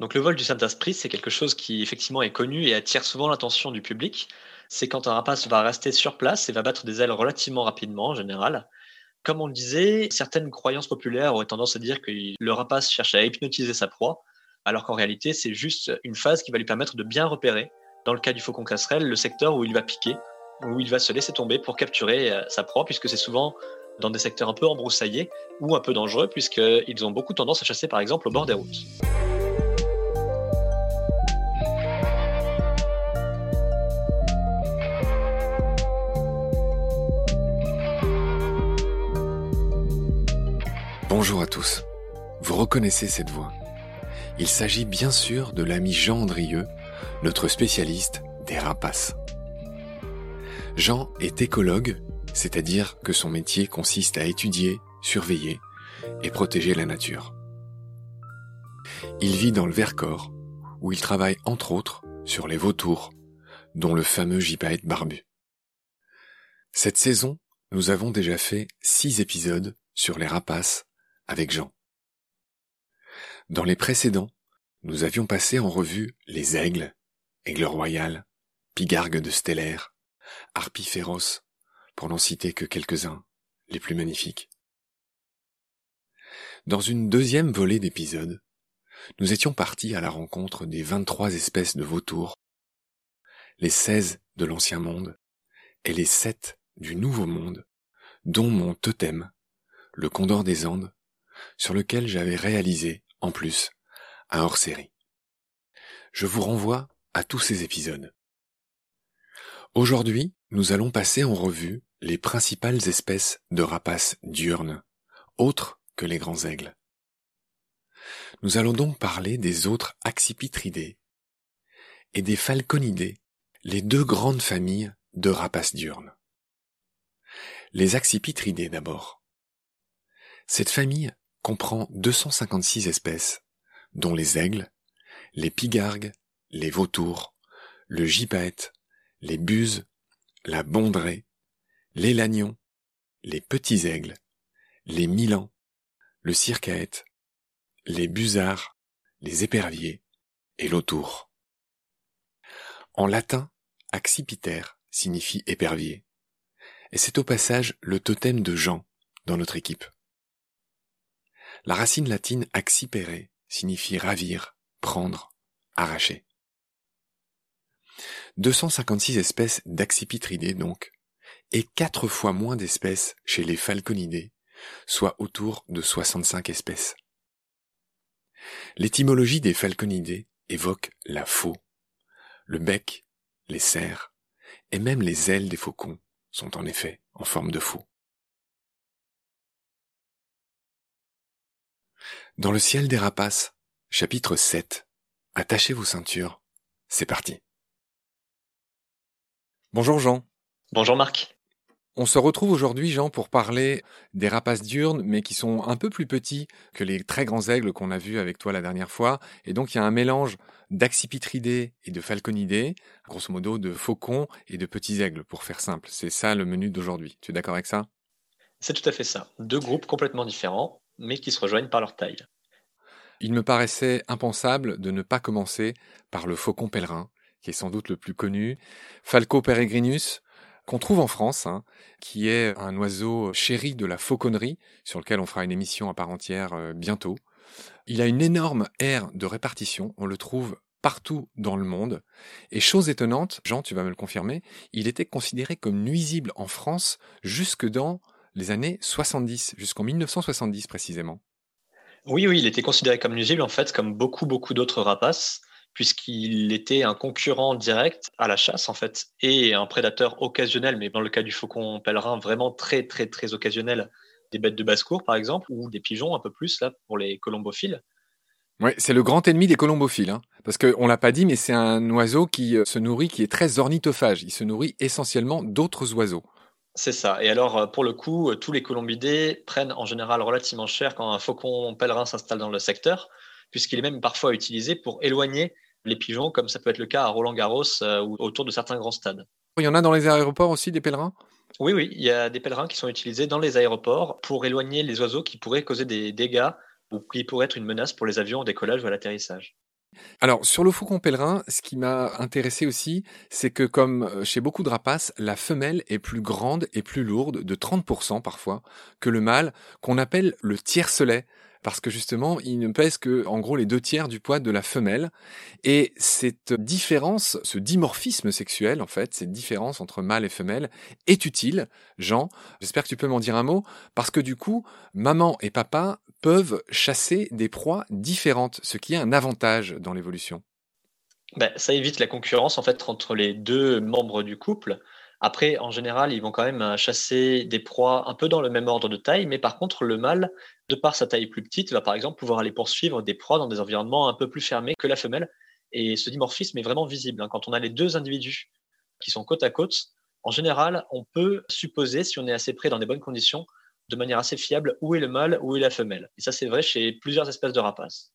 Donc le vol du Saint-Esprit, c'est quelque chose qui effectivement est connu et attire souvent l'attention du public. C'est quand un rapace va rester sur place et va battre des ailes relativement rapidement en général. Comme on le disait, certaines croyances populaires auraient tendance à dire que le rapace cherche à hypnotiser sa proie, alors qu'en réalité, c'est juste une phase qui va lui permettre de bien repérer, dans le cas du faucon casserelle, le secteur où il va piquer, où il va se laisser tomber pour capturer euh, sa proie, puisque c'est souvent dans des secteurs un peu embroussaillés ou un peu dangereux, puisqu'ils ont beaucoup tendance à chasser par exemple au bord des routes. Bonjour à tous. Vous reconnaissez cette voix Il s'agit bien sûr de l'ami Jean Andrieux, notre spécialiste des rapaces. Jean est écologue, c'est-à-dire que son métier consiste à étudier, surveiller et protéger la nature. Il vit dans le Vercors, où il travaille entre autres sur les vautours, dont le fameux gypaète barbu. Cette saison, nous avons déjà fait six épisodes sur les rapaces avec Jean. Dans les précédents, nous avions passé en revue les aigles, aigles royales, pigargues de stellaire, harpies féroces, pour n'en citer que quelques-uns, les plus magnifiques. Dans une deuxième volée d'épisodes, nous étions partis à la rencontre des 23 espèces de vautours, les 16 de l'Ancien Monde et les 7 du Nouveau Monde, dont mon totem, le condor des Andes, sur lequel j'avais réalisé, en plus, un hors-série. Je vous renvoie à tous ces épisodes. Aujourd'hui, nous allons passer en revue les principales espèces de rapaces diurnes, autres que les grands aigles. Nous allons donc parler des autres accipitridés et des falconidés, les deux grandes familles de rapaces diurnes. Les accipitridés d'abord. Cette famille comprend 256 espèces, dont les aigles, les pigargues, les vautours, le gypaète, les buses, la bondrée, les lagnons, les petits aigles, les milans, le circaète, les busards, les éperviers et l'autour. En latin, accipiter signifie épervier, et c'est au passage le totem de Jean dans notre équipe. La racine latine accipere signifie ravir, prendre, arracher. 256 espèces d'accipitridés donc, et quatre fois moins d'espèces chez les falconidés, soit autour de 65 espèces. L'étymologie des falconidés évoque la faux. Le bec, les serres, et même les ailes des faucons sont en effet en forme de faux. Dans le ciel des rapaces, chapitre 7. Attachez vos ceintures. C'est parti. Bonjour Jean. Bonjour Marc. On se retrouve aujourd'hui, Jean, pour parler des rapaces diurnes, mais qui sont un peu plus petits que les très grands aigles qu'on a vus avec toi la dernière fois. Et donc, il y a un mélange d'accipitridés et de falconidés, grosso modo de faucons et de petits aigles, pour faire simple. C'est ça le menu d'aujourd'hui. Tu es d'accord avec ça? C'est tout à fait ça. Deux groupes complètement différents, mais qui se rejoignent par leur taille. Il me paraissait impensable de ne pas commencer par le faucon pèlerin, qui est sans doute le plus connu, Falco peregrinus, qu'on trouve en France, hein, qui est un oiseau chéri de la fauconnerie, sur lequel on fera une émission à part entière euh, bientôt. Il a une énorme aire de répartition, on le trouve partout dans le monde. Et chose étonnante, Jean, tu vas me le confirmer, il était considéré comme nuisible en France jusque dans les années 70, jusqu'en 1970 précisément. Oui, oui, il était considéré comme nuisible en fait, comme beaucoup, beaucoup d'autres rapaces puisqu'il était un concurrent direct à la chasse en fait et un prédateur occasionnel, mais dans le cas du faucon pèlerin, vraiment très très très occasionnel, des bêtes de basse-cour par exemple, ou des pigeons un peu plus là pour les colombophiles. Ouais, c'est le grand ennemi des colombophiles, hein, parce qu'on l'a pas dit, mais c'est un oiseau qui euh, se nourrit, qui est très ornithophage. Il se nourrit essentiellement d'autres oiseaux. C'est ça. Et alors, euh, pour le coup, euh, tous les colombidés prennent en général relativement cher quand un faucon pèlerin s'installe dans le secteur, puisqu'il est même parfois utilisé pour éloigner les pigeons, comme ça peut être le cas à Roland Garros euh, ou autour de certains grands stades. Il y en a dans les aéroports aussi des pèlerins? Oui, oui, il y a des pèlerins qui sont utilisés dans les aéroports pour éloigner les oiseaux qui pourraient causer des dégâts ou qui pourraient être une menace pour les avions au décollage ou à l'atterrissage. Alors, sur le faucon pèlerin, ce qui m'a intéressé aussi, c'est que comme chez beaucoup de rapaces, la femelle est plus grande et plus lourde, de 30% parfois, que le mâle, qu'on appelle le tiercelet parce que justement, il ne pèse que, en gros, les deux tiers du poids de la femelle. Et cette différence, ce dimorphisme sexuel, en fait, cette différence entre mâle et femelle, est utile. Jean, j'espère que tu peux m'en dire un mot, parce que du coup, maman et papa peuvent chasser des proies différentes, ce qui est un avantage dans l'évolution. Ben, ça évite la concurrence en fait entre les deux membres du couple. Après, en général, ils vont quand même chasser des proies un peu dans le même ordre de taille, mais par contre, le mâle de par sa taille plus petite, va par exemple pouvoir aller poursuivre des proies dans des environnements un peu plus fermés que la femelle. Et ce dimorphisme est vraiment visible. Hein. Quand on a les deux individus qui sont côte à côte, en général, on peut supposer, si on est assez près dans des bonnes conditions, de manière assez fiable, où est le mâle, où est la femelle. Et ça, c'est vrai chez plusieurs espèces de rapaces.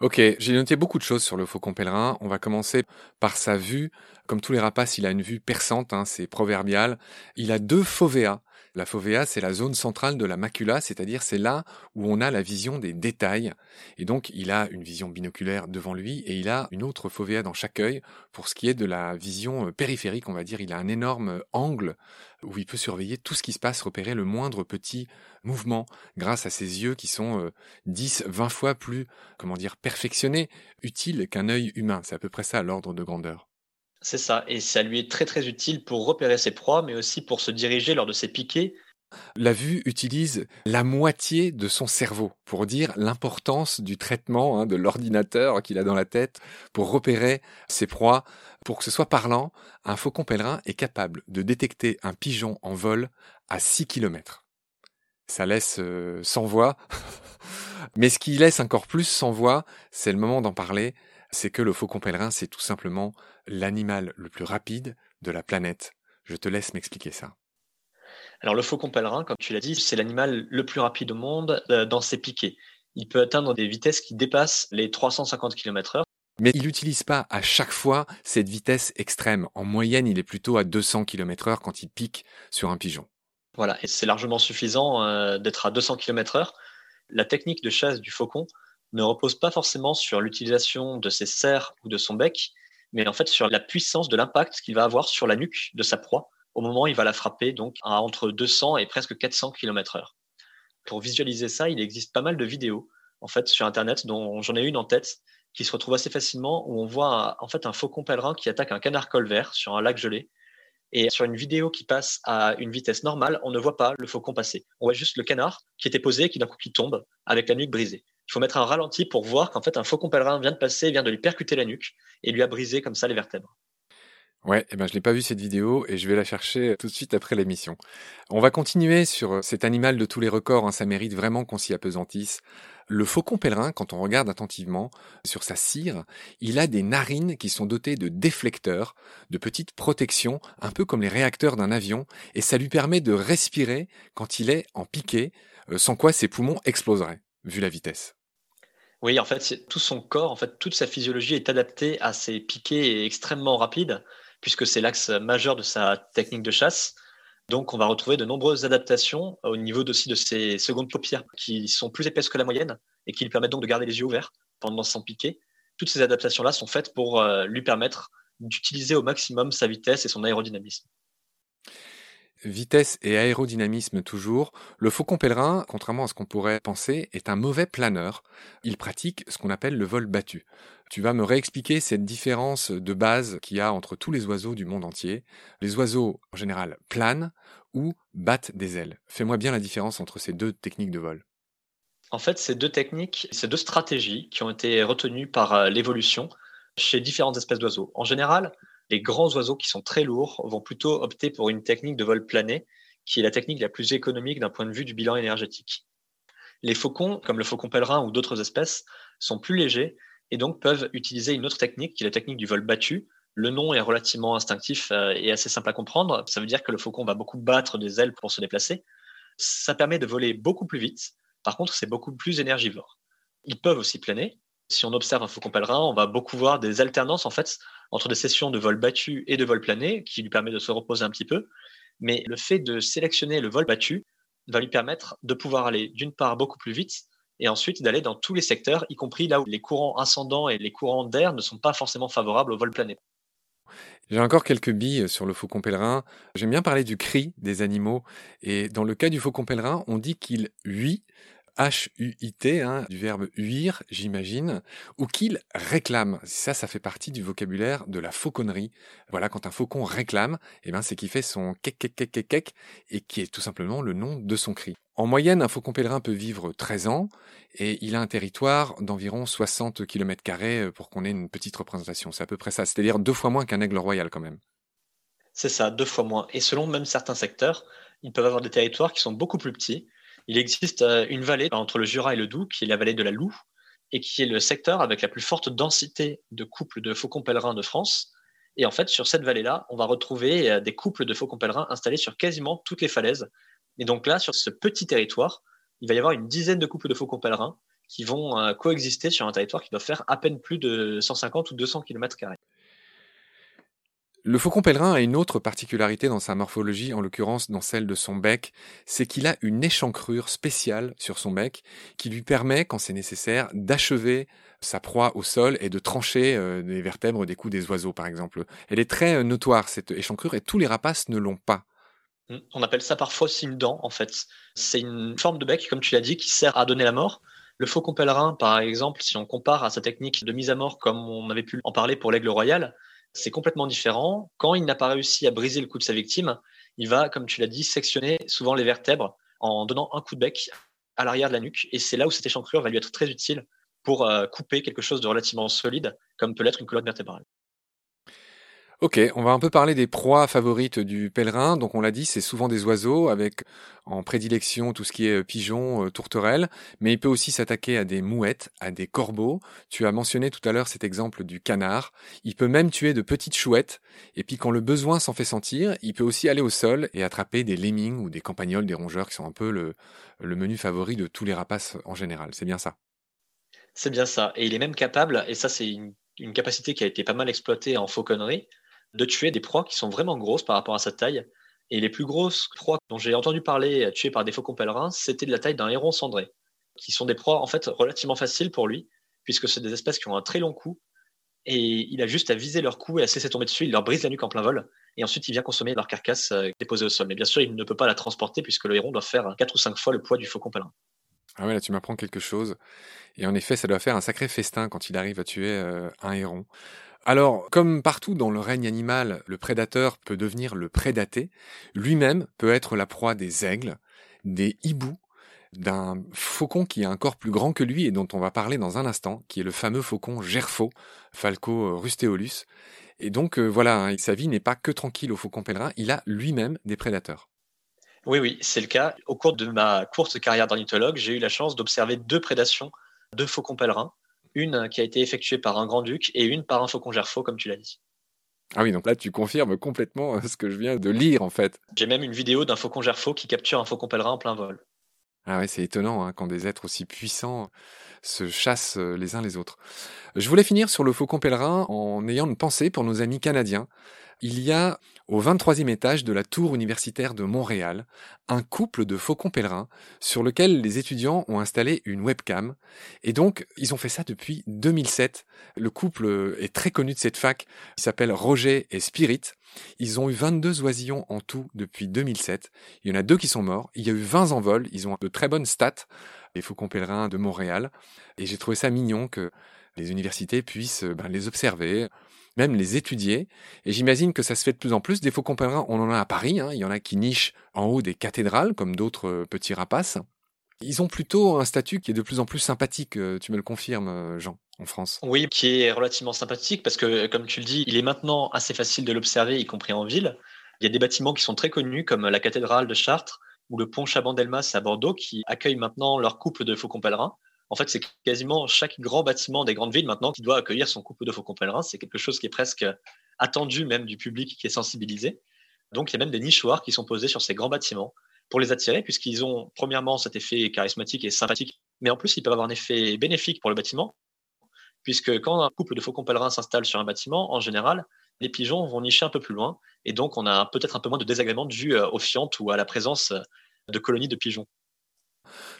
Ok, j'ai noté beaucoup de choses sur le faucon pèlerin. On va commencer par sa vue. Comme tous les rapaces, il a une vue perçante, hein, c'est proverbial. Il a deux fovéas. La fovea, c'est la zone centrale de la macula, c'est-à-dire c'est là où on a la vision des détails. Et donc, il a une vision binoculaire devant lui et il a une autre fovea dans chaque œil pour ce qui est de la vision euh, périphérique, on va dire. Il a un énorme angle où il peut surveiller tout ce qui se passe, repérer le moindre petit mouvement grâce à ses yeux qui sont 10, euh, 20 fois plus, comment dire, perfectionnés, utiles qu'un œil humain. C'est à peu près ça l'ordre de grandeur. C'est ça, et ça lui est très très utile pour repérer ses proies, mais aussi pour se diriger lors de ses piquets. La vue utilise la moitié de son cerveau pour dire l'importance du traitement hein, de l'ordinateur qu'il a dans la tête pour repérer ses proies. Pour que ce soit parlant, un faucon pèlerin est capable de détecter un pigeon en vol à 6 km. Ça laisse euh, sans voix, mais ce qui laisse encore plus sans voix, c'est le moment d'en parler, c'est que le faucon pèlerin, c'est tout simplement l'animal le plus rapide de la planète. Je te laisse m'expliquer ça. Alors le faucon pèlerin, comme tu l'as dit, c'est l'animal le plus rapide au monde euh, dans ses piquets. Il peut atteindre des vitesses qui dépassent les 350 km/h. Mais il n'utilise pas à chaque fois cette vitesse extrême. En moyenne, il est plutôt à 200 km/h quand il pique sur un pigeon. Voilà, et c'est largement suffisant euh, d'être à 200 km/h. La technique de chasse du faucon ne repose pas forcément sur l'utilisation de ses serres ou de son bec, mais en fait sur la puissance de l'impact qu'il va avoir sur la nuque de sa proie au moment où il va la frapper, donc à entre 200 et presque 400 km/h. Pour visualiser ça, il existe pas mal de vidéos en fait sur Internet, dont j'en ai une en tête, qui se retrouve assez facilement, où on voit en fait un faucon pèlerin qui attaque un canard colvert sur un lac gelé. Et sur une vidéo qui passe à une vitesse normale, on ne voit pas le faucon passer. On voit juste le canard qui était posé et qui d'un coup qui tombe avec la nuque brisée il faut mettre un ralenti pour voir qu'en fait un faucon pèlerin vient de passer, vient de lui percuter la nuque et lui a brisé comme ça les vertèbres. Ouais, eh ben je l'ai pas vu cette vidéo et je vais la chercher tout de suite après l'émission. On va continuer sur cet animal de tous les records, hein, ça mérite vraiment qu'on s'y apesantisse. Le faucon pèlerin, quand on regarde attentivement sur sa cire, il a des narines qui sont dotées de déflecteurs, de petites protections, un peu comme les réacteurs d'un avion, et ça lui permet de respirer quand il est en piqué, euh, sans quoi ses poumons exploseraient, vu la vitesse. Oui, en fait, tout son corps, en fait, toute sa physiologie est adaptée à ces piquets extrêmement rapides, puisque c'est l'axe majeur de sa technique de chasse. Donc, on va retrouver de nombreuses adaptations au niveau aussi de ses secondes paupières, qui sont plus épaisses que la moyenne et qui lui permettent donc de garder les yeux ouverts pendant son piqué. Toutes ces adaptations-là sont faites pour euh, lui permettre d'utiliser au maximum sa vitesse et son aérodynamisme. Vitesse et aérodynamisme toujours, le faucon pèlerin, contrairement à ce qu'on pourrait penser, est un mauvais planeur. Il pratique ce qu'on appelle le vol battu. Tu vas me réexpliquer cette différence de base qu'il y a entre tous les oiseaux du monde entier. Les oiseaux, en général, planent ou battent des ailes. Fais-moi bien la différence entre ces deux techniques de vol. En fait, ces deux techniques, ces deux stratégies qui ont été retenues par euh, l'évolution chez différentes espèces d'oiseaux. En général, les grands oiseaux qui sont très lourds vont plutôt opter pour une technique de vol plané, qui est la technique la plus économique d'un point de vue du bilan énergétique. Les faucons, comme le faucon pèlerin ou d'autres espèces, sont plus légers et donc peuvent utiliser une autre technique qui est la technique du vol battu. Le nom est relativement instinctif euh, et assez simple à comprendre. Ça veut dire que le faucon va beaucoup battre des ailes pour se déplacer. Ça permet de voler beaucoup plus vite. Par contre, c'est beaucoup plus énergivore. Ils peuvent aussi planer. Si on observe un faucon pèlerin, on va beaucoup voir des alternances en fait entre des sessions de vol battu et de vol plané, qui lui permet de se reposer un petit peu. Mais le fait de sélectionner le vol battu va lui permettre de pouvoir aller d'une part beaucoup plus vite et ensuite d'aller dans tous les secteurs, y compris là où les courants ascendants et les courants d'air ne sont pas forcément favorables au vol plané. J'ai encore quelques billes sur le faucon pèlerin. J'aime bien parler du cri des animaux. Et dans le cas du faucon pèlerin, on dit qu'il huit H-U-I-T, hein, du verbe huir, j'imagine, ou qu'il réclame. Ça, ça fait partie du vocabulaire de la fauconnerie. Voilà, quand un faucon réclame, eh ben, c'est qu'il fait son kek kek kek kek kek, et qui est tout simplement le nom de son cri. En moyenne, un faucon pèlerin peut vivre 13 ans, et il a un territoire d'environ 60 km euh, pour qu'on ait une petite représentation. C'est à peu près ça, c'est-à-dire deux fois moins qu'un aigle royal quand même. C'est ça, deux fois moins. Et selon même certains secteurs, ils peuvent avoir des territoires qui sont beaucoup plus petits, il existe euh, une vallée entre le Jura et le Doubs, qui est la vallée de la Loue, et qui est le secteur avec la plus forte densité de couples de faucons pèlerins de France. Et en fait, sur cette vallée-là, on va retrouver euh, des couples de faucons pèlerins installés sur quasiment toutes les falaises. Et donc là, sur ce petit territoire, il va y avoir une dizaine de couples de faucons pèlerins qui vont euh, coexister sur un territoire qui doit faire à peine plus de 150 ou 200 km. Le faucon pèlerin a une autre particularité dans sa morphologie, en l'occurrence dans celle de son bec, c'est qu'il a une échancrure spéciale sur son bec qui lui permet, quand c'est nécessaire, d'achever sa proie au sol et de trancher euh, les vertèbres des coups des oiseaux, par exemple. Elle est très euh, notoire, cette échancrure, et tous les rapaces ne l'ont pas. Mmh. On appelle ça parfois aussi dent, en fait. C'est une forme de bec, comme tu l'as dit, qui sert à donner la mort. Le faucon pèlerin, par exemple, si on compare à sa technique de mise à mort, comme on avait pu en parler pour l'aigle royal, c'est complètement différent. Quand il n'a pas réussi à briser le cou de sa victime, il va, comme tu l'as dit, sectionner souvent les vertèbres en donnant un coup de bec à l'arrière de la nuque. Et c'est là où cette échancrure va lui être très utile pour euh, couper quelque chose de relativement solide, comme peut l'être une colonne vertébrale. Ok, on va un peu parler des proies favorites du pèlerin. Donc on l'a dit, c'est souvent des oiseaux avec en prédilection tout ce qui est euh, pigeons, euh, tourterelles, mais il peut aussi s'attaquer à des mouettes, à des corbeaux. Tu as mentionné tout à l'heure cet exemple du canard. Il peut même tuer de petites chouettes. Et puis quand le besoin s'en fait sentir, il peut aussi aller au sol et attraper des lemmings ou des campagnols, des rongeurs qui sont un peu le, menu favori de tous les rapaces en général. C'est bien ça? C'est bien ça. Et il est même capable, et ça c'est une capacité qui a été pas mal exploitée en fauconnerie, de tuer des proies qui sont vraiment grosses par rapport à sa taille. Et les plus grosses proies dont j'ai entendu parler tuées par des faucons pèlerins, c'était de la taille d'un héron cendré, qui sont des proies en fait relativement faciles pour lui, puisque c'est des espèces qui ont un très long cou. Et il a juste à viser leur cou et à cesser tomber dessus, il leur brise la nuque en plein vol, et ensuite il vient consommer leur carcasse euh, déposée au sol. Mais bien sûr, il ne peut pas la transporter puisque le héron doit faire 4 ou 5 fois le poids du faucon pèlerin. Ah ouais, là tu m'apprends quelque chose. Et en effet, ça doit faire un sacré festin quand il arrive à tuer euh, un héron. Alors, comme partout dans le règne animal, le prédateur peut devenir le prédaté, lui-même peut être la proie des aigles, des hiboux, d'un faucon qui a un corps plus grand que lui et dont on va parler dans un instant, qui est le fameux faucon Gerfo, Falco rusteolus. Et donc euh, voilà, hein, sa vie n'est pas que tranquille au faucon pèlerin, il a lui-même des prédateurs. Oui, oui, c'est le cas. Au cours de ma courte carrière d'ornithologue, j'ai eu la chance d'observer deux prédations de faucons pèlerins une qui a été effectuée par un grand-duc et une par un faucon gerfaux, comme tu l'as dit. Ah oui, donc là, tu confirmes complètement euh, ce que je viens de lire, en fait. J'ai même une vidéo d'un faucon gerfaux qui capture un faucon pèlerin en plein vol. Ah ouais, c'est étonnant hein, quand des êtres aussi puissants se chassent euh, les uns les autres. Je voulais finir sur le faucon pèlerin en ayant une pensée pour nos amis canadiens il y a au 23e étage de la tour universitaire de Montréal un couple de faucons pèlerins sur lequel les étudiants ont installé une webcam. Et donc, ils ont fait ça depuis 2007. Le couple est très connu de cette fac. Il s'appelle Roger et Spirit. Ils ont eu 22 oisillons en tout depuis 2007. Il y en a deux qui sont morts. Il y a eu 20 envols. Ils ont de très bonnes stats, les faucons pèlerins de Montréal. Et j'ai trouvé ça mignon que les universités puissent ben, les observer, même les étudier. Et j'imagine que ça se fait de plus en plus. Des faucons pèlerins, on en a à Paris. Hein. Il y en a qui nichent en haut des cathédrales, comme d'autres euh, petits rapaces. Ils ont plutôt un statut qui est de plus en plus sympathique, euh, tu me le confirmes, euh, Jean, en France. Oui, qui est relativement sympathique parce que, comme tu le dis, il est maintenant assez facile de l'observer, y compris en ville. Il y a des bâtiments qui sont très connus, comme la cathédrale de Chartres ou le pont Chabandelmas à Bordeaux, qui accueillent maintenant leur couple de faucons pèlerins. En fait, c'est quasiment chaque grand bâtiment des grandes villes maintenant qui doit accueillir son couple de faucons pèlerins. C'est quelque chose qui est presque attendu même du public qui est sensibilisé. Donc, il y a même des nichoirs qui sont posés sur ces grands bâtiments pour les attirer, puisqu'ils ont premièrement cet effet charismatique et sympathique, mais en plus, ils peuvent avoir un effet bénéfique pour le bâtiment, puisque quand un couple de faucons pèlerins s'installe sur un bâtiment, en général, les pigeons vont nicher un peu plus loin, et donc on a peut-être un peu moins de désagréments dû aux fientes ou à la présence de colonies de pigeons.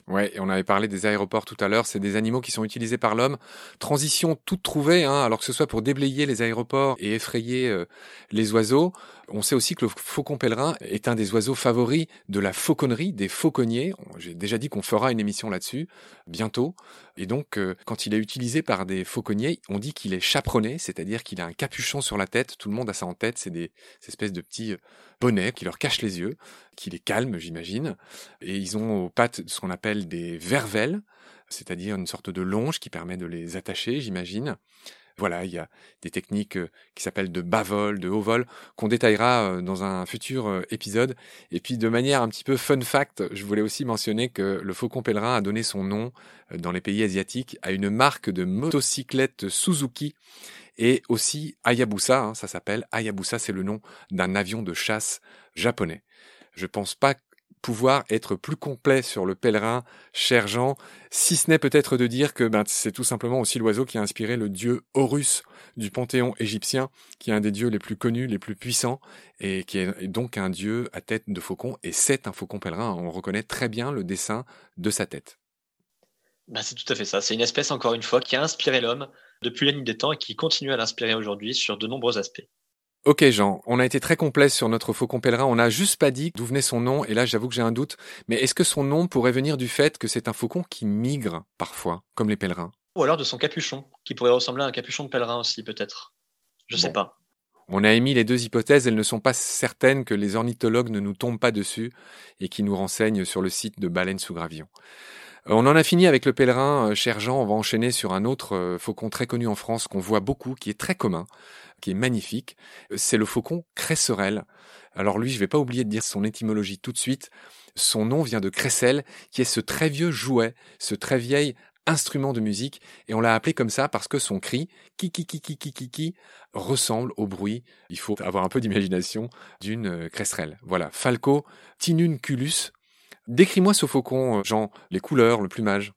Ouais, on avait parlé des aéroports tout à l'heure, c'est des animaux qui sont utilisés par l'homme. Transition toute trouvée, hein, alors que ce soit pour déblayer les aéroports et effrayer euh, les oiseaux. On sait aussi que le faucon pèlerin est un des oiseaux favoris de la fauconnerie, des fauconniers. J'ai déjà dit qu'on fera une émission là-dessus bientôt. Et donc, euh, quand il est utilisé par des fauconniers, on dit qu'il est chaperonné, c'est-à-dire qu'il a un capuchon sur la tête. Tout le monde a ça en tête. C'est des, espèces de petits euh, bonnets qui leur cachent les yeux, qui les calment, j'imagine. Et ils ont aux pattes ce qu'on appelle des vervelles, c'est-à-dire une sorte de longe qui permet de les attacher, j'imagine. Voilà, il y a des techniques euh, qui s'appellent de bas vol, de haut vol, qu'on détaillera euh, dans un futur euh, épisode. Et puis de manière un petit peu fun fact, je voulais aussi mentionner que le faucon pèlerin a donné son nom dans les pays asiatiques à une marque de motocyclette Suzuki et aussi Hayabusa, hein, ça s'appelle Hayabusa, c'est le nom d'un avion de chasse japonais. Je pense pas pouvoir être plus complet sur le pèlerin, cher Jean, si ce n'est peut-être de dire que ben, c'est tout simplement aussi l'oiseau qui a inspiré le dieu Horus du panthéon égyptien, qui est un des dieux les plus connus, les plus puissants, et qui est donc un dieu à tête de faucon, et c'est un faucon pèlerin, on reconnaît très bien le dessin de sa tête. Ben, c'est tout à fait ça, c'est une espèce encore une fois qui a inspiré l'homme depuis la des temps et qui continue à l'inspirer aujourd'hui sur de nombreux aspects. Ok Jean, on a été très complet sur notre faucon pèlerin, on n'a juste pas dit d'où venait son nom, et là j'avoue que j'ai un doute, mais est-ce que son nom pourrait venir du fait que c'est un faucon qui migre parfois, comme les pèlerins? Ou alors de son capuchon, qui pourrait ressembler à un capuchon de pèlerin aussi peut-être. Je sais pas. On a émis les deux hypothèses, elles ne sont pas certaines que les ornithologues ne nous tombent pas dessus et qui nous renseignent sur le site de Baleine sous Gravillon. Euh, on en a fini avec le pèlerin, euh, cher Jean, on va enchaîner sur un autre euh, faucon très connu en France qu'on voit beaucoup, qui est très commun, qui est magnifique. C'est le faucon cresserelle. Alors lui, je vais pas oublier de dire son étymologie tout de suite. Son nom vient de cressel, qui est ce très vieux jouet, ce très vieil instrument de musique, et on l'a appelé comme ça parce que son cri, ki ki ki ki ki ki ki, ressemble au bruit, il faut avoir un peu d'imagination, d'une cresserelle. Voilà, Falco tinunculus. Décris-moi ce faucon, Jean, les couleurs, le plumage.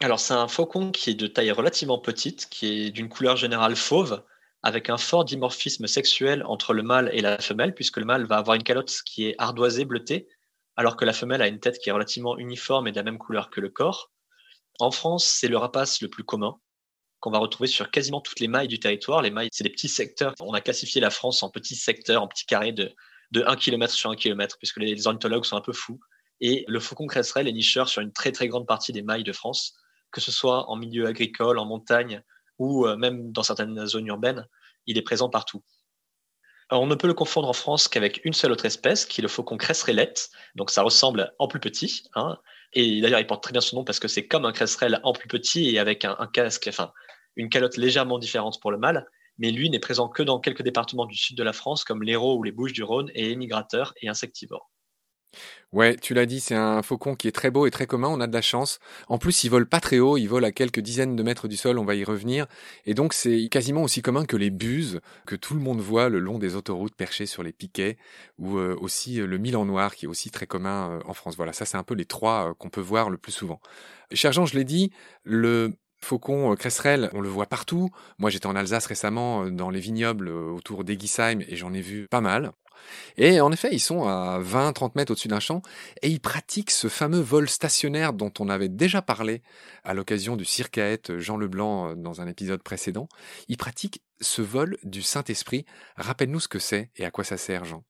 Alors c'est un faucon qui est de taille relativement petite, qui est d'une couleur générale fauve, avec un fort dimorphisme sexuel entre le mâle et la femelle, puisque le mâle va avoir une calotte qui est ardoisée, bleutée, alors que la femelle a une tête qui est relativement uniforme et de la même couleur que le corps. En France, c'est le rapace le plus commun, qu'on va retrouver sur quasiment toutes les mailles du territoire. Les mailles, c'est des petits secteurs. On a classifié la France en petits secteurs, en petits carrés de, de 1 km sur 1 km, puisque les ornithologues sont un peu fous. Et le faucon cresserelle est nicheur sur une très très grande partie des mailles de France, que ce soit en milieu agricole, en montagne, ou euh, même dans certaines zones urbaines, il est présent partout. on ne peut le confondre en France qu'avec une seule autre espèce, qui est le faucon cresserellette. Donc ça ressemble en plus petit. Hein. et d'ailleurs, il porte très bien son nom parce que c'est comme un cresserelle en plus petit et avec un, casque, enfin, une calotte légèrement différente pour le mâle. Mais lui n'est présent que dans quelques départements du sud de la France, comme l'Hérault ou les Bouches-du-Rhône, et émigrateur et insectivore. Ouais, tu l'as dit, c'est un faucon qui est très beau et très commun, on a de la chance. En plus, il vole pas très haut, il vole à quelques dizaines de mètres du sol, on va y revenir. Et donc, c'est quasiment aussi commun que les buses que tout le monde voit le long des autoroutes perchées sur les piquets, ou euh, aussi euh, le milan noir qui est aussi très commun euh, en France. Voilà, ça c'est un peu les trois qu'on peut voir le plus souvent. Cher Jean, je l'ai dit, le faucon cresserelle, on le voit partout. Moi, j'étais en Alsace récemment dans les vignobles autour d'Egisheim et j'en ai vu pas mal. Et en effet, ils sont à 20-30 mètres au-dessus d'un champ et ils pratiquent ce fameux vol stationnaire dont on avait déjà parlé à l'occasion du circaète Jean Leblanc euh, dans un épisode précédent. Ils pratiquent ce vol du Saint-Esprit. Rappelle-nous ce que c'est et à quoi ça sert, Jean?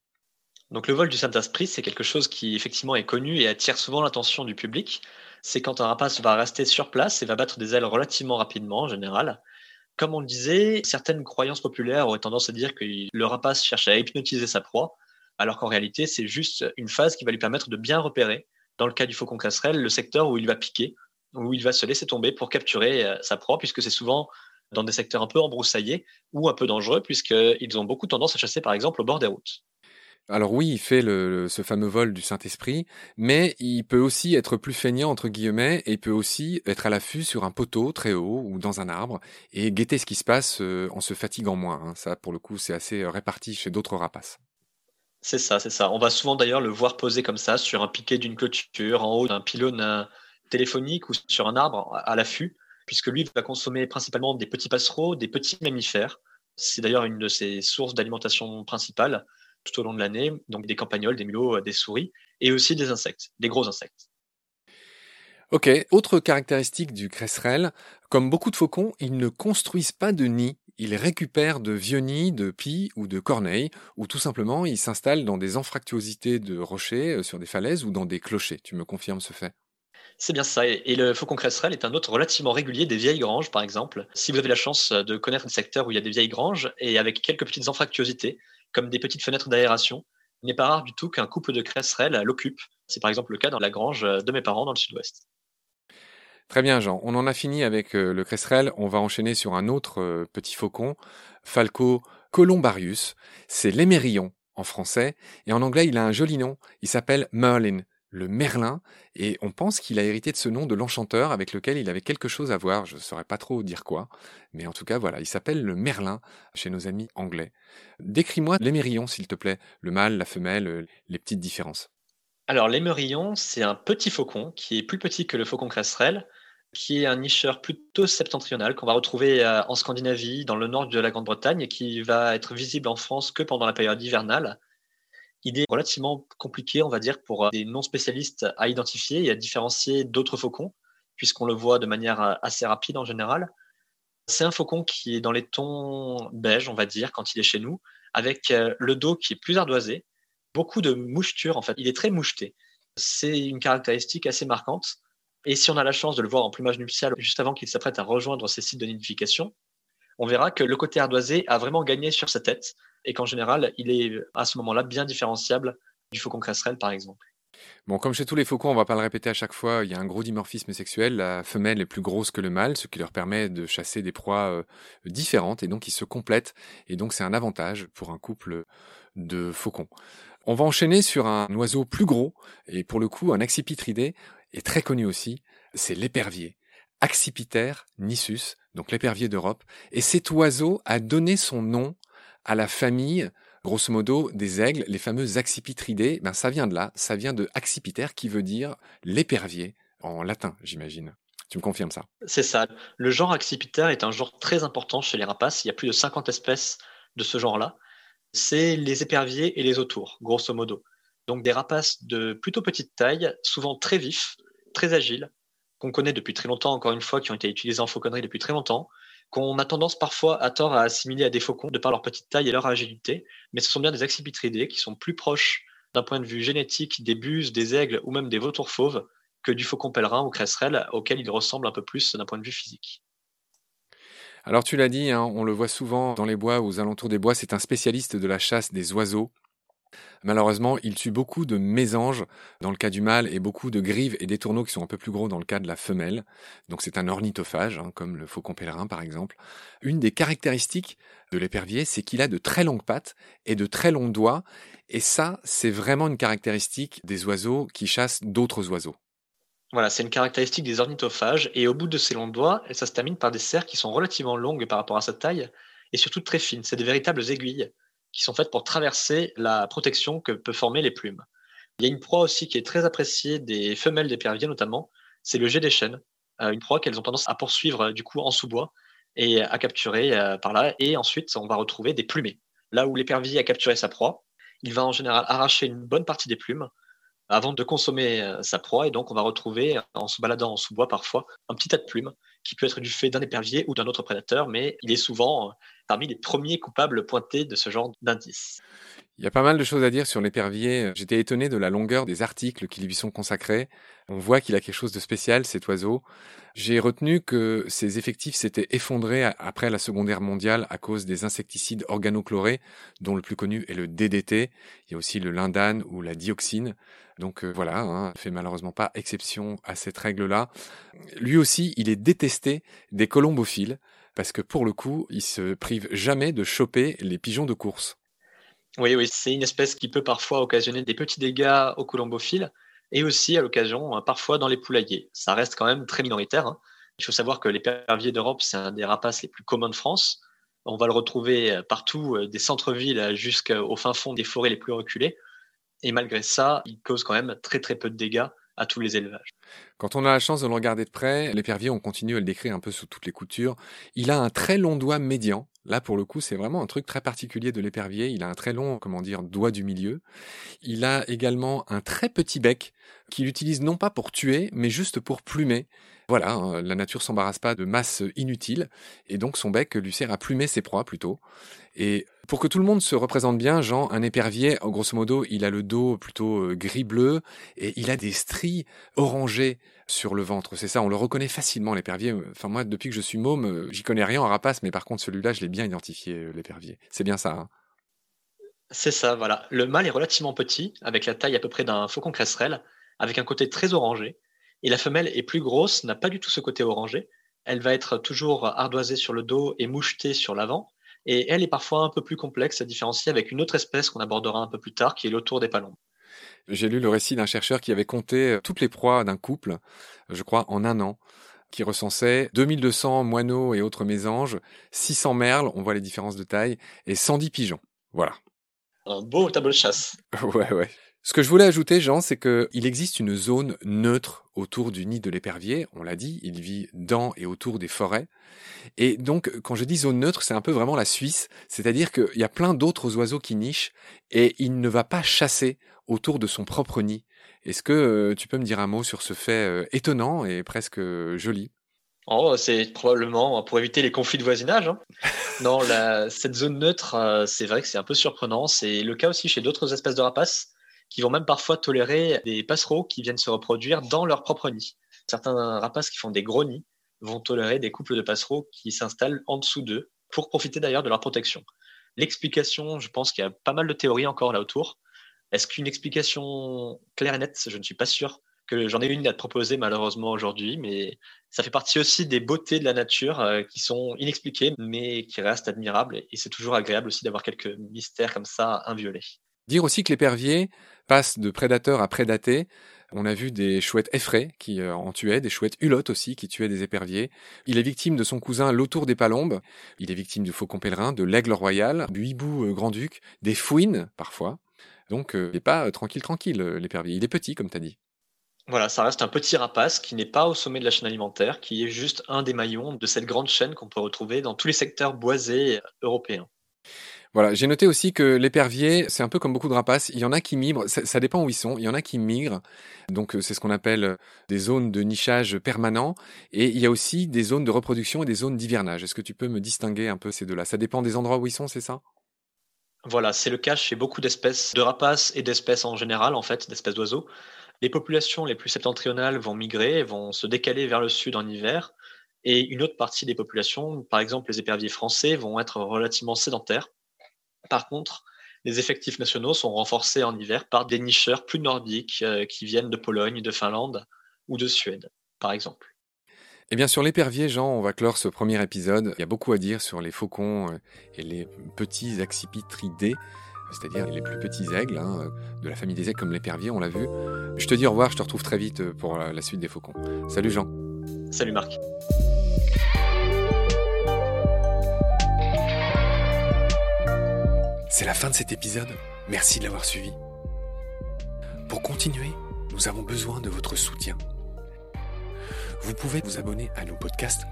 Donc le vol du Saint-Esprit, c'est quelque chose qui effectivement est connu et attire souvent l'attention du public. C'est quand un rapace va rester sur place et va battre des ailes relativement rapidement en général. Comme on le disait, certaines croyances populaires auraient tendance à dire que le rapace cherche à hypnotiser sa proie, alors qu'en réalité, c'est juste une phase qui va lui permettre de bien repérer, dans le cas du faucon casserelle, le secteur où il va piquer, où il va se laisser tomber pour capturer euh, sa proie, puisque c'est souvent dans des secteurs un peu embroussaillés ou un peu dangereux, puisqu'ils ont beaucoup tendance à chasser, par exemple, au bord des routes. Alors oui, il fait ce fameux vol du Saint-Esprit, mais il peut aussi être plus feignant, entre guillemets, et il peut aussi être à l'affût sur un poteau très haut ou dans un arbre, et guetter ce qui se passe euh, en se fatiguant moins. Hein. Ça, pour le coup, c'est assez euh, réparti chez d'autres rapaces. C'est ça, c'est ça. On va souvent d'ailleurs le voir poser comme ça, sur un piquet d'une clôture, en haut d'un pylône euh, téléphonique ou sur un arbre à l'affût, puisque lui va consommer principalement des petits passereaux, des petits mammifères. C'est d'ailleurs une de ses sources d'alimentation principales tout au long de l'année, donc des campagnols, des mulots, euh, des souris, et aussi des insectes, des gros insectes. Ok, autre caractéristique du cresserelle, comme beaucoup de faucons, ils ne construisent pas de nid, ils récupèrent de vieux nids de pies ou de corneilles, ou tout simplement ils s'installent dans des anfractuosités de rochers euh, sur des falaises ou dans des clochers. Tu me confirmes ce fait? C'est bien ça. Et le faucon cresserelle est un autre relativement régulier des vieilles granges, par exemple. Si vous avez la chance de connaître un secteur où il y a des vieilles granges et avec quelques petites anfractuosités, comme des petites fenêtres d'aération, il n'est pas rare du tout qu'un couple de cresserelles l'occupe. C'est par exemple le cas dans la grange de mes parents dans le sud-ouest. Très bien, Jean. On en a fini avec euh, le cresserelle. On va enchaîner sur un autre euh, petit faucon, Falco columbarius. C'est l'émérillon en français. Et en anglais, il a un joli nom. Il s'appelle Merlin, le Merlin. Et on pense qu'il a hérité de ce nom de l'enchanteur avec lequel il avait quelque chose à voir. Je ne saurais pas trop dire quoi. Mais en tout cas, voilà, il s'appelle le Merlin chez nos amis anglais. Décris-moi l'émérillon, s'il te plaît. Le mâle, la femelle, euh, les petites différences. Alors, l'émerillon, c'est un petit faucon qui est plus petit que le faucon cresserelle, qui est un nicheur plutôt septentrional qu'on va retrouver euh, en Scandinavie, dans le nord de la Grande-Bretagne, et qui va être visible en France que pendant la période hivernale. Il est relativement compliqué, on va dire, pour euh, des non-spécialistes à identifier et à différencier d'autres faucons, puisqu'on le voit de manière euh, assez rapide en général. C'est un faucon qui est dans les tons beige, on va dire, quand il est chez nous, avec le dos qui est plus ardoisé, beaucoup de moucheture en fait. Il est très moucheté. C'est une caractéristique assez marquante. Et si on a la chance de le voir en plumage nuptial juste avant qu'il s'apprête à rejoindre ses sites de nidification, on verra que le côté ardoisé a vraiment gagné sur sa tête et qu'en général, il est à ce moment-là bien différenciable du faucon cresserelle par exemple. Bon, comme chez tous les faucons, on va pas le répéter à chaque fois, il y a un gros dimorphisme sexuel. La femelle est plus grosse que le mâle, ce qui leur permet de chasser des proies euh, différentes et donc ils se complètent. Et donc c'est un avantage pour un couple de faucons. On va enchaîner sur un oiseau plus gros, et pour le coup un accipitridé, est très connu aussi, c'est l'épervier. Accipiter nissus, donc l'épervier d'Europe, et cet oiseau a donné son nom à la famille, grosso modo, des aigles, les fameux accipitridés, ben ça vient de là, ça vient de accipiter qui veut dire l'épervier en latin, j'imagine. Tu me confirmes ça? C'est ça. Le genre accipiter est un genre très important chez les rapaces. Il y a plus de 50 espèces de ce genre-là c'est les éperviers et les autours, grosso modo. Donc des rapaces de plutôt petite taille, souvent très vifs, très agiles, qu'on connaît depuis très longtemps, encore une fois, qui ont été utilisés en fauconnerie depuis très longtemps, qu'on a tendance parfois à tort à assimiler à des faucons de par leur petite taille et leur agilité, mais ce sont bien des accipitridés qui sont plus proches d'un point de vue génétique des buses, des aigles ou même des vautours fauves que du faucon pèlerin ou cresserelle auquel ils ressemblent un peu plus d'un point de vue physique. Alors tu l'as dit, hein, on le voit souvent dans les bois, aux alentours des bois, c'est un spécialiste de la chasse des oiseaux. Malheureusement, il tue beaucoup de mésanges dans le cas du mâle et beaucoup de grives et des tourneaux qui sont un peu plus gros dans le cas de la femelle. Donc c'est un ornithophage, hein, comme le faucon pèlerin par exemple. Une des caractéristiques de l'épervier, c'est qu'il a de très longues pattes et de très longs doigts. Et ça, c'est vraiment une caractéristique des oiseaux qui chassent d'autres oiseaux. Voilà, c'est une caractéristique des ornithophages. Et au bout de ces longs doigts, ça se termine par des serres qui sont relativement longues par rapport à sa taille et surtout très fines. C'est des véritables aiguilles qui sont faites pour traverser la protection que peuvent former les plumes. Il y a une proie aussi qui est très appréciée des femelles d'éperviers notamment, c'est le jet des chênes, euh, une proie qu'elles ont tendance à poursuivre du coup en sous-bois et à capturer euh, par là. Et ensuite, on va retrouver des plumées. Là où l'épervier a capturé sa proie, il va en général arracher une bonne partie des plumes avant de consommer euh, sa proie. Et donc, on va retrouver, en se baladant en sous-bois parfois, un petit tas de plumes qui peut être du fait d'un épervier ou d'un autre prédateur, mais il est souvent euh, parmi les premiers coupables pointés de ce genre d'indices. Il y a pas mal de choses à dire sur l'épervier. J'étais étonné de la longueur des articles qui lui sont consacrés. On voit qu'il a quelque chose de spécial, cet oiseau. J'ai retenu que ses effectifs s'étaient effondrés après la Seconde Guerre mondiale à cause des insecticides organochlorés, dont le plus connu est le DDT. Il y a aussi le lindane ou la dioxine. Donc euh, voilà, hein, fait malheureusement pas exception à cette règle-là. Lui aussi, il est détesté des colombophiles parce que pour le coup, il se prive jamais de choper les pigeons de course. Oui, oui, c'est une espèce qui peut parfois occasionner des petits dégâts aux colombophiles et aussi à l'occasion, euh, parfois dans les poulaillers. Ça reste quand même très minoritaire. Hein. Il faut savoir que l'épervier d'Europe, c'est un des rapaces les plus communs de France. On va le retrouver euh, partout, euh, des centres-villes jusqu'au fin fond des forêts les plus reculées. Et malgré ça, il cause quand même très très peu de dégâts à tous les élevages. Quand on a la chance de le regarder de près, l'épervier, on continue à le décrire un peu sous toutes les coutures. Il a un très long doigt médian. Là, pour le coup, c'est vraiment un truc très particulier de l'épervier. Il a un très long, comment dire, doigt du milieu. Il a également un très petit bec qu'il utilise non pas pour tuer, mais juste pour plumer. Voilà, hein, la nature s'embarrasse pas de masse inutile, et donc son bec lui sert à plumer ses proies plutôt. Et pour que tout le monde se représente bien, Jean, un épervier, grosso modo, il a le dos plutôt euh, gris-bleu, et il a des stries orangées sur le ventre. C'est ça, on le reconnaît facilement, l'épervier. Enfin, moi, depuis que je suis môme, euh, j'y connais rien en rapace, mais par contre, celui-là, je l'ai bien identifié, euh, l'épervier. C'est bien ça, hein? C'est ça, voilà. Le mâle est relativement petit, avec la taille à peu près d'un faucon cresserelle, avec un côté très orangé. Et la femelle est plus grosse, n'a pas du tout ce côté orangé. Elle va être toujours ardoisée sur le dos et mouchetée sur l'avant. Et elle est parfois un peu plus complexe à différencier avec une autre espèce qu'on abordera un peu plus tard, qui est l'autour des palombes. J'ai lu le récit d'un chercheur qui avait compté euh, toutes les proies d'un couple, je crois, en un an qui recensait 2200 moineaux et autres mésanges, 600 merles, on voit les différences de taille, et 110 pigeons. Voilà. Un beau tableau de chasse. ouais, ouais. Ce que je voulais ajouter, Jean, c'est qu'il existe une zone neutre autour du nid de l'épervier. On l'a dit, il vit dans et autour des forêts. Et donc, quand je dis zone neutre, c'est un peu vraiment la Suisse. C'est-à-dire qu'il y a plein d'autres oiseaux qui nichent et il ne va pas chasser autour de son propre nid. Est-ce que euh, tu peux me dire un mot sur ce fait euh, étonnant et presque euh, joli? Oh, c'est probablement pour éviter les conflits de voisinage. Hein. non, cette zone neutre, c'est vrai que c'est un peu surprenant. C'est le cas aussi chez d'autres espèces de rapaces qui vont même parfois tolérer des passereaux qui viennent se reproduire dans leur propre nid. Certains rapaces qui font des gros nids vont tolérer des couples de passereaux qui s'installent en dessous d'eux pour profiter d'ailleurs de leur protection. L'explication, je pense qu'il y a pas mal de théories encore là autour. Est-ce qu'une explication claire et nette Je ne suis pas sûr que j'en ai une à te proposer malheureusement aujourd'hui, mais ça fait partie aussi des beautés de la nature euh, qui sont inexpliquées, mais qui restent admirables. Et c'est toujours agréable aussi d'avoir quelques mystères comme ça inviolés. Dire aussi que l'épervier passe de prédateur à prédaté. On a vu des chouettes effraies qui euh, en tuaient, des chouettes hulottes aussi qui tuaient des éperviers. Il est victime de son cousin l'autour des palombes. Il est victime du faucon pèlerin, de l'aigle royal, du hibou euh, grand-duc, des fouines parfois. Donc euh, il n'est pas tranquille tranquille l'épervier. Il est petit comme tu as dit. Voilà, ça reste un petit rapace qui n'est pas au sommet de la chaîne alimentaire, qui est juste un des maillons de cette grande chaîne qu'on peut retrouver dans tous les secteurs boisés européens. Voilà, j'ai noté aussi que l'épervier, c'est un peu comme beaucoup de rapaces. Il y en a qui migrent, ça, dépend où ils sont. Il y en a qui migrent, donc euh, c'est ce qu'on appelle euh, des zones de nichage permanent. Et il y a aussi des zones de reproduction et des zones d'hivernage. Est-ce que tu peux me distinguer un peu ces deux-là? Ça dépend des endroits où ils sont, c'est ça? Voilà, c'est le cas chez beaucoup d'espèces de rapaces et d'espèces en général, en fait, d'espèces d'oiseaux. Les populations les plus septentrionales vont migrer, vont se décaler vers le sud en hiver. Et une autre partie des populations, par exemple les éperviers français, vont être relativement sédentaires par contre, les effectifs nationaux sont renforcés en hiver par des nicheurs plus nordiques euh, qui viennent de Pologne, de Finlande ou de Suède, par exemple. Eh bien, sur l'épervier, Jean, on va clore ce premier épisode. Il y a beaucoup à dire sur les faucons euh, et les petits accipitridés, c'est-à-dire les plus petits aigles, hein, de la famille des aigles comme l'épervier, on l'a vu. Je te dis au revoir, je te retrouve très vite pour la suite des faucons. Salut Jean. Salut Marc. C'est la fin de cet épisode. Merci de l'avoir suivi. Pour continuer, nous avons besoin de votre soutien. Vous pouvez vous abonner à nos podcasts,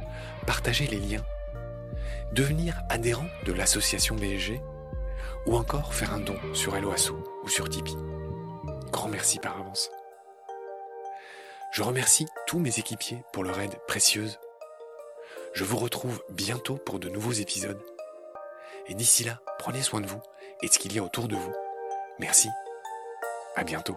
partager les liens, devenir adhérent de l'association BSG ou encore faire un don sur Helloasso ou sur Tipeee. Grand merci par avance. Je remercie tous mes équipiers pour leur aide précieuse. Je vous retrouve bientôt pour de nouveaux épisodes. Et d'ici là, prenez soin de vous et de ce qu'il y a autour de vous. Merci. À bientôt.